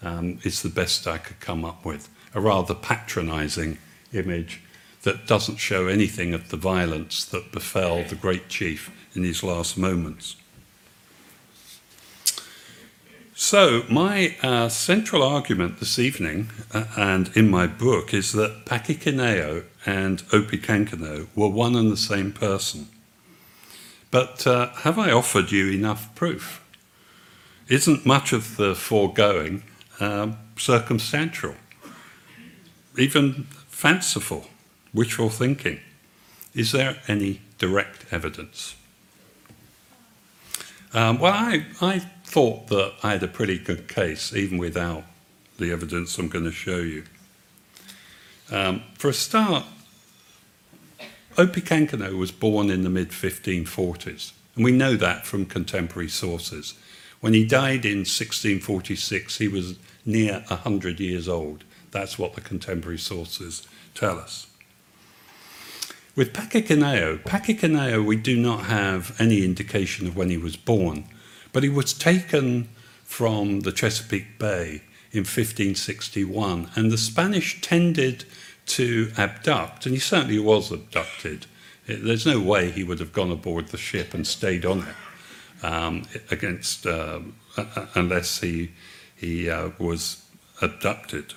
um, is the best I could come up with. A rather patronizing image that doesn't show anything of the violence that befell the great chief in his last moments. So, my uh, central argument this evening uh, and in my book is that Paquiquineo and Opechancanough were one and the same person. But uh, have I offered you enough proof? Isn't much of the foregoing um, circumstantial, even fanciful, wishful thinking? Is there any direct evidence? Um, well, I, I thought that I had a pretty good case, even without the evidence I'm going to show you. Um, for a start, Opechancanough was born in the mid 1540s, and we know that from contemporary sources. When he died in 1646, he was near 100 years old. That's what the contemporary sources tell us. With Paquiquineo, Paquiquineo, we do not have any indication of when he was born, but he was taken from the Chesapeake Bay in 1561, and the Spanish tended to abduct, and he certainly was abducted. There's no way he would have gone aboard the ship and stayed on it um, against, uh, unless he, he uh, was abducted.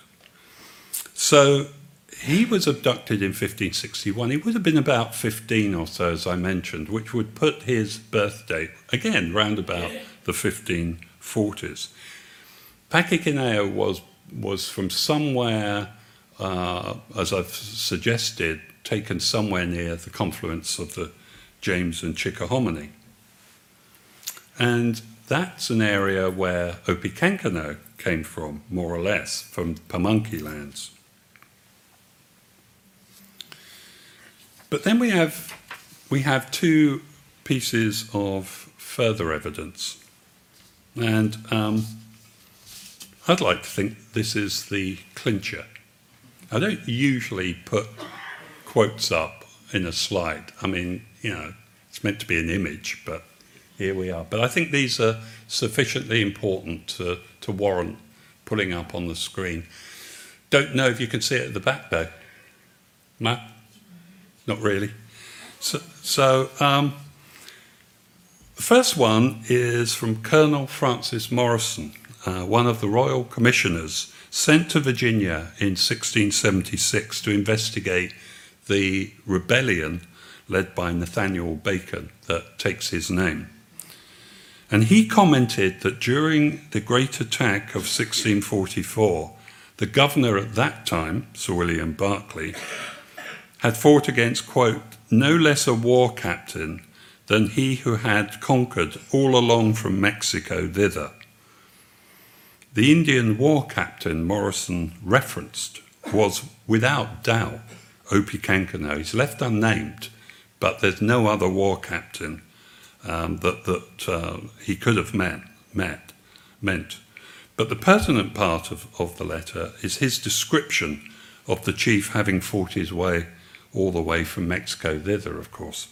So he was abducted in 1561. He would have been about 15 or so, as I mentioned, which would put his birthday, again, round about the 1540s. Paquiquineo was, was from somewhere uh, as I've suggested, taken somewhere near the confluence of the James and Chickahominy. And that's an area where Opechancanough came from, more or less, from Pamunkey lands. But then we have, we have two pieces of further evidence. And um, I'd like to think this is the clincher. I don't usually put quotes up in a slide. I mean, you know, it's meant to be an image, but here we are. But I think these are sufficiently important to, to warrant putting up on the screen. Don't know if you can see it at the back though. Matt? Not really. So, so um, the first one is from Colonel Francis Morrison, uh, one of the Royal Commissioners sent to Virginia in 1676 to investigate the rebellion led by Nathaniel Bacon that takes his name. And he commented that during the Great Attack of 1644, the governor at that time, Sir William Berkeley, had fought against, quote, no less a war captain than he who had conquered all along from Mexico thither. The Indian war captain Morrison referenced was without doubt Opechancanough. He's left unnamed, but there's no other war captain um, that, that uh, he could have met, met, meant. But the pertinent part of, of the letter is his description of the chief having fought his way all the way from Mexico thither, of course.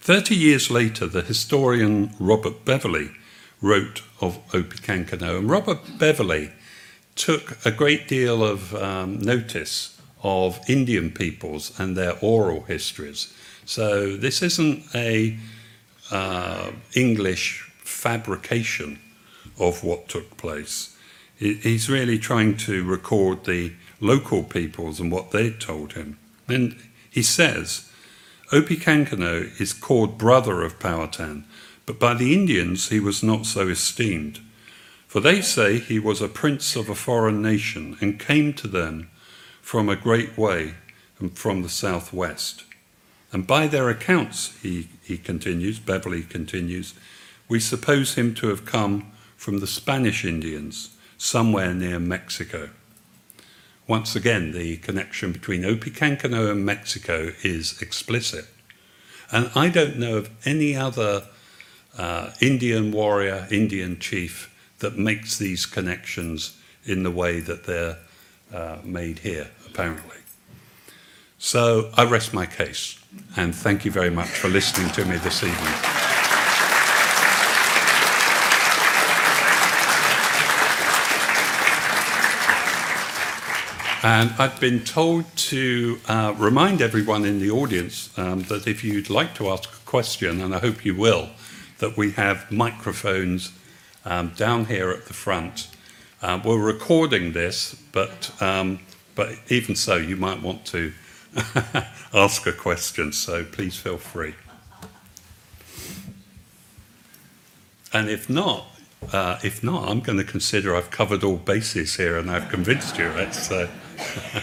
Thirty years later, the historian Robert Beverley wrote of Opechancanough, and Robert Beverley took a great deal of um, notice of Indian peoples and their oral histories. So this isn't a uh, English fabrication of what took place. He's really trying to record the local peoples and what they told him. And he says, Opechancanough is called brother of Powhatan, but by the Indians he was not so esteemed. For they say he was a prince of a foreign nation and came to them from a great way and from the southwest. And by their accounts, he, he continues, Beverley continues, we suppose him to have come from the Spanish Indians, somewhere near Mexico. Once again, the connection between Opechancanough and Mexico is explicit. And I don't know of any other uh, Indian warrior, Indian chief that makes these connections in the way that they're uh, made here, apparently. So I rest my case, and thank you very much for listening to me this evening. And I've been told to uh, remind everyone in the audience um, that if you'd like to ask a question, and I hope you will, that we have microphones um, down here at the front. Uh, we're recording this, but, um, but even so, you might want to (laughs) ask a question, so please feel free. And if not, uh, if not, I'm going to consider I've covered all bases here and I've convinced you. Right? So. I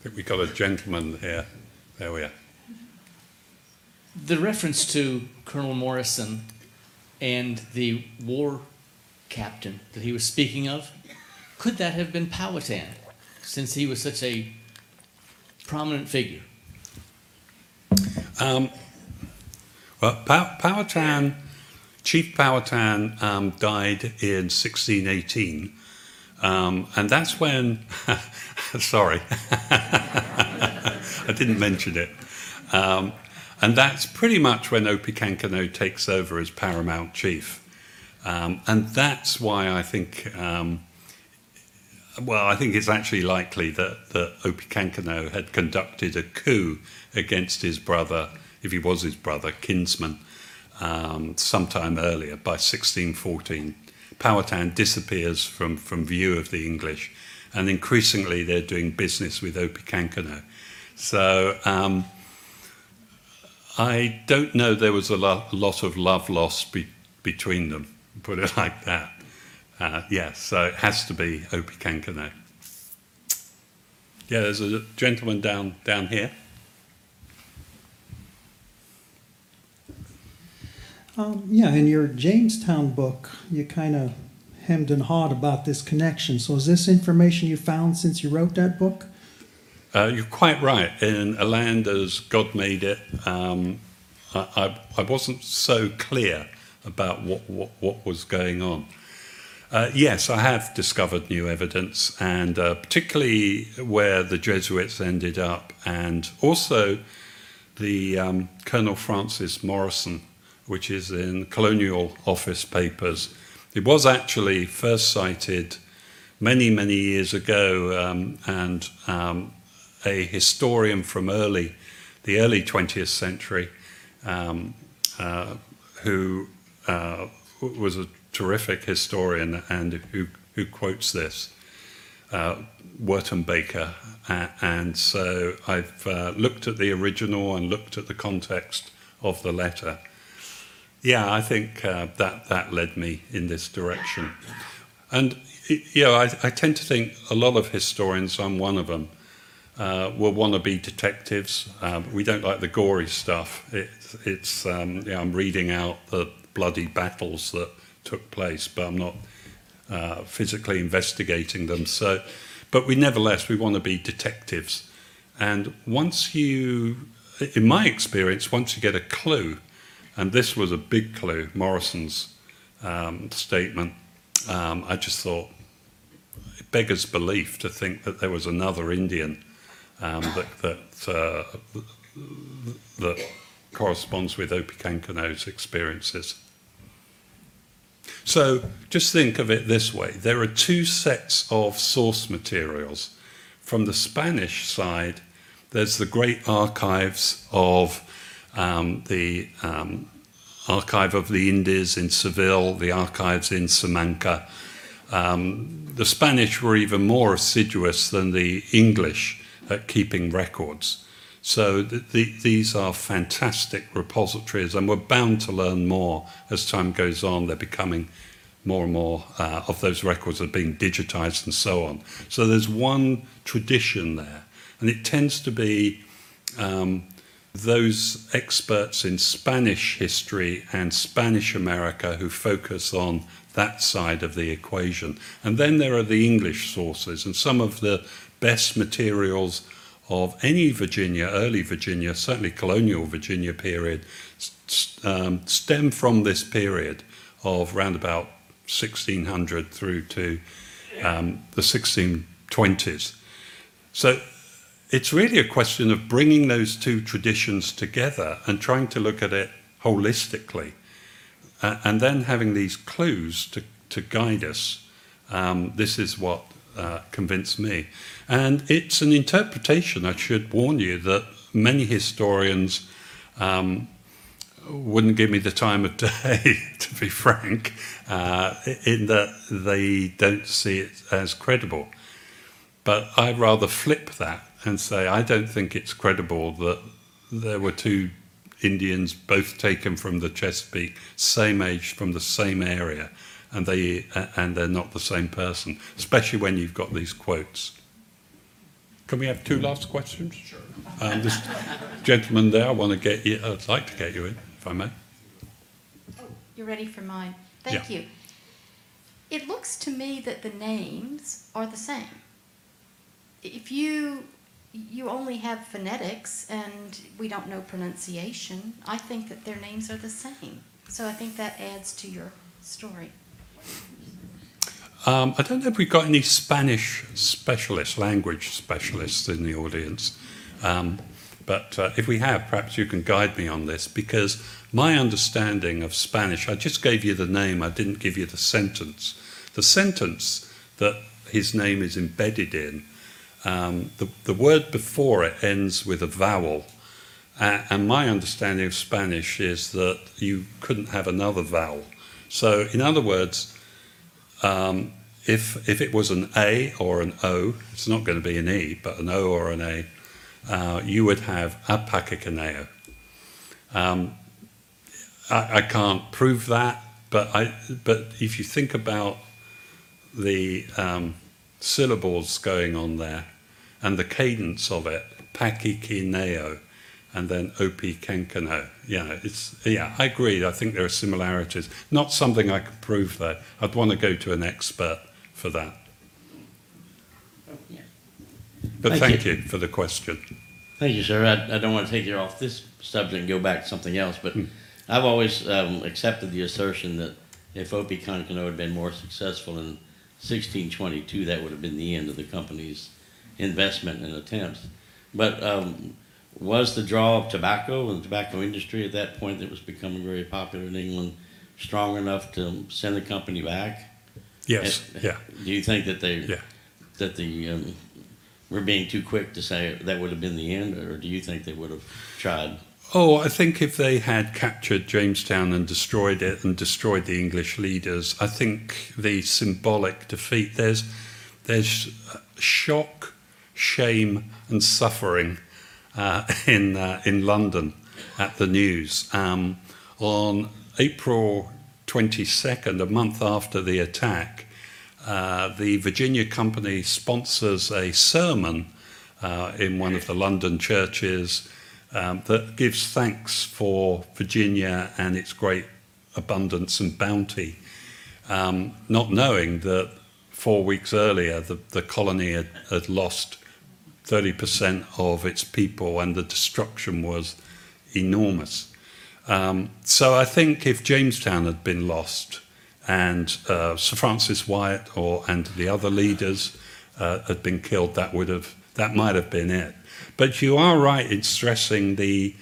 think we got a gentleman here. There we are. The reference to Colonel Morrison and the war captain that he was speaking of, could that have been Powhatan, since he was such a prominent figure? Um, well, Pow- Powhatan, Chief Powhatan um, died in 1618 um, and that's when, (laughs) sorry, (laughs) I didn't mention it. Um, and that's pretty much when Opechancanough takes over as paramount chief. Um, and that's why I think, um, well, I think it's actually likely that, that Opechancanough had conducted a coup against his brother, if he was his brother, kinsman, um, sometime earlier by 1614 Powhatan disappears from, from view of the English, and increasingly they're doing business with Opechancanough. So um, I don't know there was a lo- lot of love lost be- between them, put it (laughs) like that. Uh, yes, yeah, so it has to be Opechancanough. Yeah, there's a gentleman down down here. Um, yeah, in your Jamestown book, you kind of hemmed and hawed about this connection. So is this information you found since you wrote that book? Uh, you're quite right. In a land as God made it, um, I, I, I wasn't so clear about what, what, what was going on. Uh, yes, I have discovered new evidence, and uh, particularly where the Jesuits ended up, and also the um, Colonel Francis Morrison, which is in Colonial Office papers. It was actually first cited many, many years ago, um, and um, a historian from early, the early 20th century, um, uh, who uh, was a terrific historian and who, who quotes this, uh, Wharton Baker. And so I've uh, looked at the original and looked at the context of the letter. Yeah, I think uh, that, that led me in this direction. And, you know, I, I tend to think a lot of historians, I'm one of them, uh, will want to be detectives. Um, we don't like the gory stuff. It, it's, um, yeah, I'm reading out the bloody battles that took place, but I'm not uh, physically investigating them. So, but we nevertheless we want to be detectives. And once you, in my experience, once you get a clue, and this was a big clue, Morrison's um, statement, um, I just thought it beggars belief to think that there was another Indian um, that that, uh, that corresponds with Opechancanough's experiences. So just think of it this way there are two sets of source materials. From the Spanish side, there's the great archives of um, the um, Archive of the Indies in Seville, the archives in Salamanca. Um, the Spanish were even more assiduous than the English at keeping records. So th- the, these are fantastic repositories, and we're bound to learn more as time goes on. They're becoming more and more uh, of those records are being digitized and so on. So there's one tradition there, and it tends to be um, those experts in Spanish history and Spanish America who focus on that side of the equation. And then there are the English sources, and some of the best materials of any Virginia, early Virginia, certainly colonial Virginia period, um, stem from this period of round about 1600 through to um, the 1620s. So it's really a question of bringing those two traditions together and trying to look at it holistically, uh, and then having these clues to, to guide us. Um, this is what uh, convinced me. And it's an interpretation, I should warn you, that many historians um, wouldn't give me the time of (laughs) day, to be frank, uh, in that they don't see it as credible. But I'd rather flip that and say, I don't think it's credible that there were two Indians, both taken from the Chesapeake, same age, from the same area, and they and they're not the same person, especially when you've got these quotes. Can we have two last questions? Sure. Um, this gentleman there, I want to get you. I'd like to get you in, if I may. You're ready for mine. Thank Yeah. you. It looks to me that the names are the same. If you you only have phonetics and we don't know pronunciation, I think that their names are the same. So I think that adds to your story. Um, I don't know if we've got any Spanish specialists, language specialists in the audience. Um, but uh, if we have, perhaps you can guide me on this because my understanding of Spanish, I just gave you the name, I didn't give you the sentence. The sentence that his name is embedded in, um, the, the word before it ends with a vowel. Uh, and my understanding of Spanish is that you couldn't have another vowel. So, in other words, um, if, if it was an A or an O, it's not going to be an E, but an O or an A, uh, you would have apakakaneo. Um, I, I can't prove that, but, I, but if you think about the um, syllables going on there and the cadence of it, pakikineo, and then OP Kenkano. Yeah, it's yeah, I agree. I think there are similarities. Not something I could prove though. I'd want to go to an expert for that. But Thank thank you. you for the question. Thank you, sir. I, I don't want to take you off this subject and go back to something else, but I've always um, accepted the assertion that if Opechancanough had been more successful in 1622, that would have been the end of the company's investment and attempts. But um, was the draw of tobacco and the tobacco industry at that point that was becoming very popular in England strong enough to send the company back? Yes, Uh, yeah, Do you think that they yeah. that the um, we're being too quick to say that would have been the end, or do you think they would have tried? Oh, I think if they had captured Jamestown and destroyed it and destroyed the English leaders, I think the symbolic defeat there's there's shock, shame, and suffering uh, (laughs) in uh, in London at the news um, on April 22nd, a month after the attack. Uh, the Virginia Company sponsors a sermon uh, in one of the London churches um, that gives thanks for Virginia and its great abundance and bounty, um, not knowing that four weeks earlier the, the colony had, had lost 30% of its people and the destruction was enormous. Um, so I think if Jamestown had been lost and uh, Sir Francis Wyatt or and the other leaders uh, had been killed, that would have that might have been it. But you are right in stressing the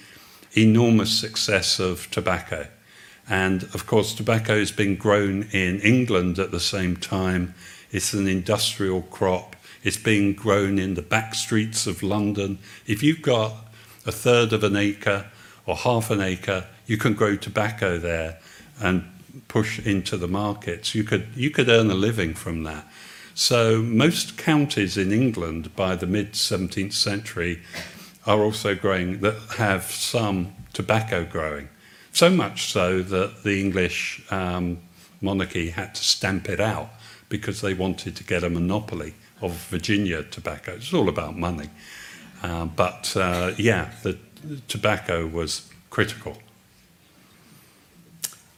enormous success of tobacco. And of course, tobacco has been grown in England at the same time. It's an industrial crop. It's being grown in the back streets of London. If you've got a third of an acre or half an acre, you can grow tobacco there and push into the markets. You could you could earn a living from that. So most counties in England by the mid 17th century are also growing that have some tobacco growing. So much so that the English um, monarchy had to stamp it out because they wanted to get a monopoly of Virginia tobacco. It's all about money. Uh, but uh, yeah, the, the tobacco was critical.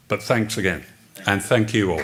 But thanks again, and thank you all.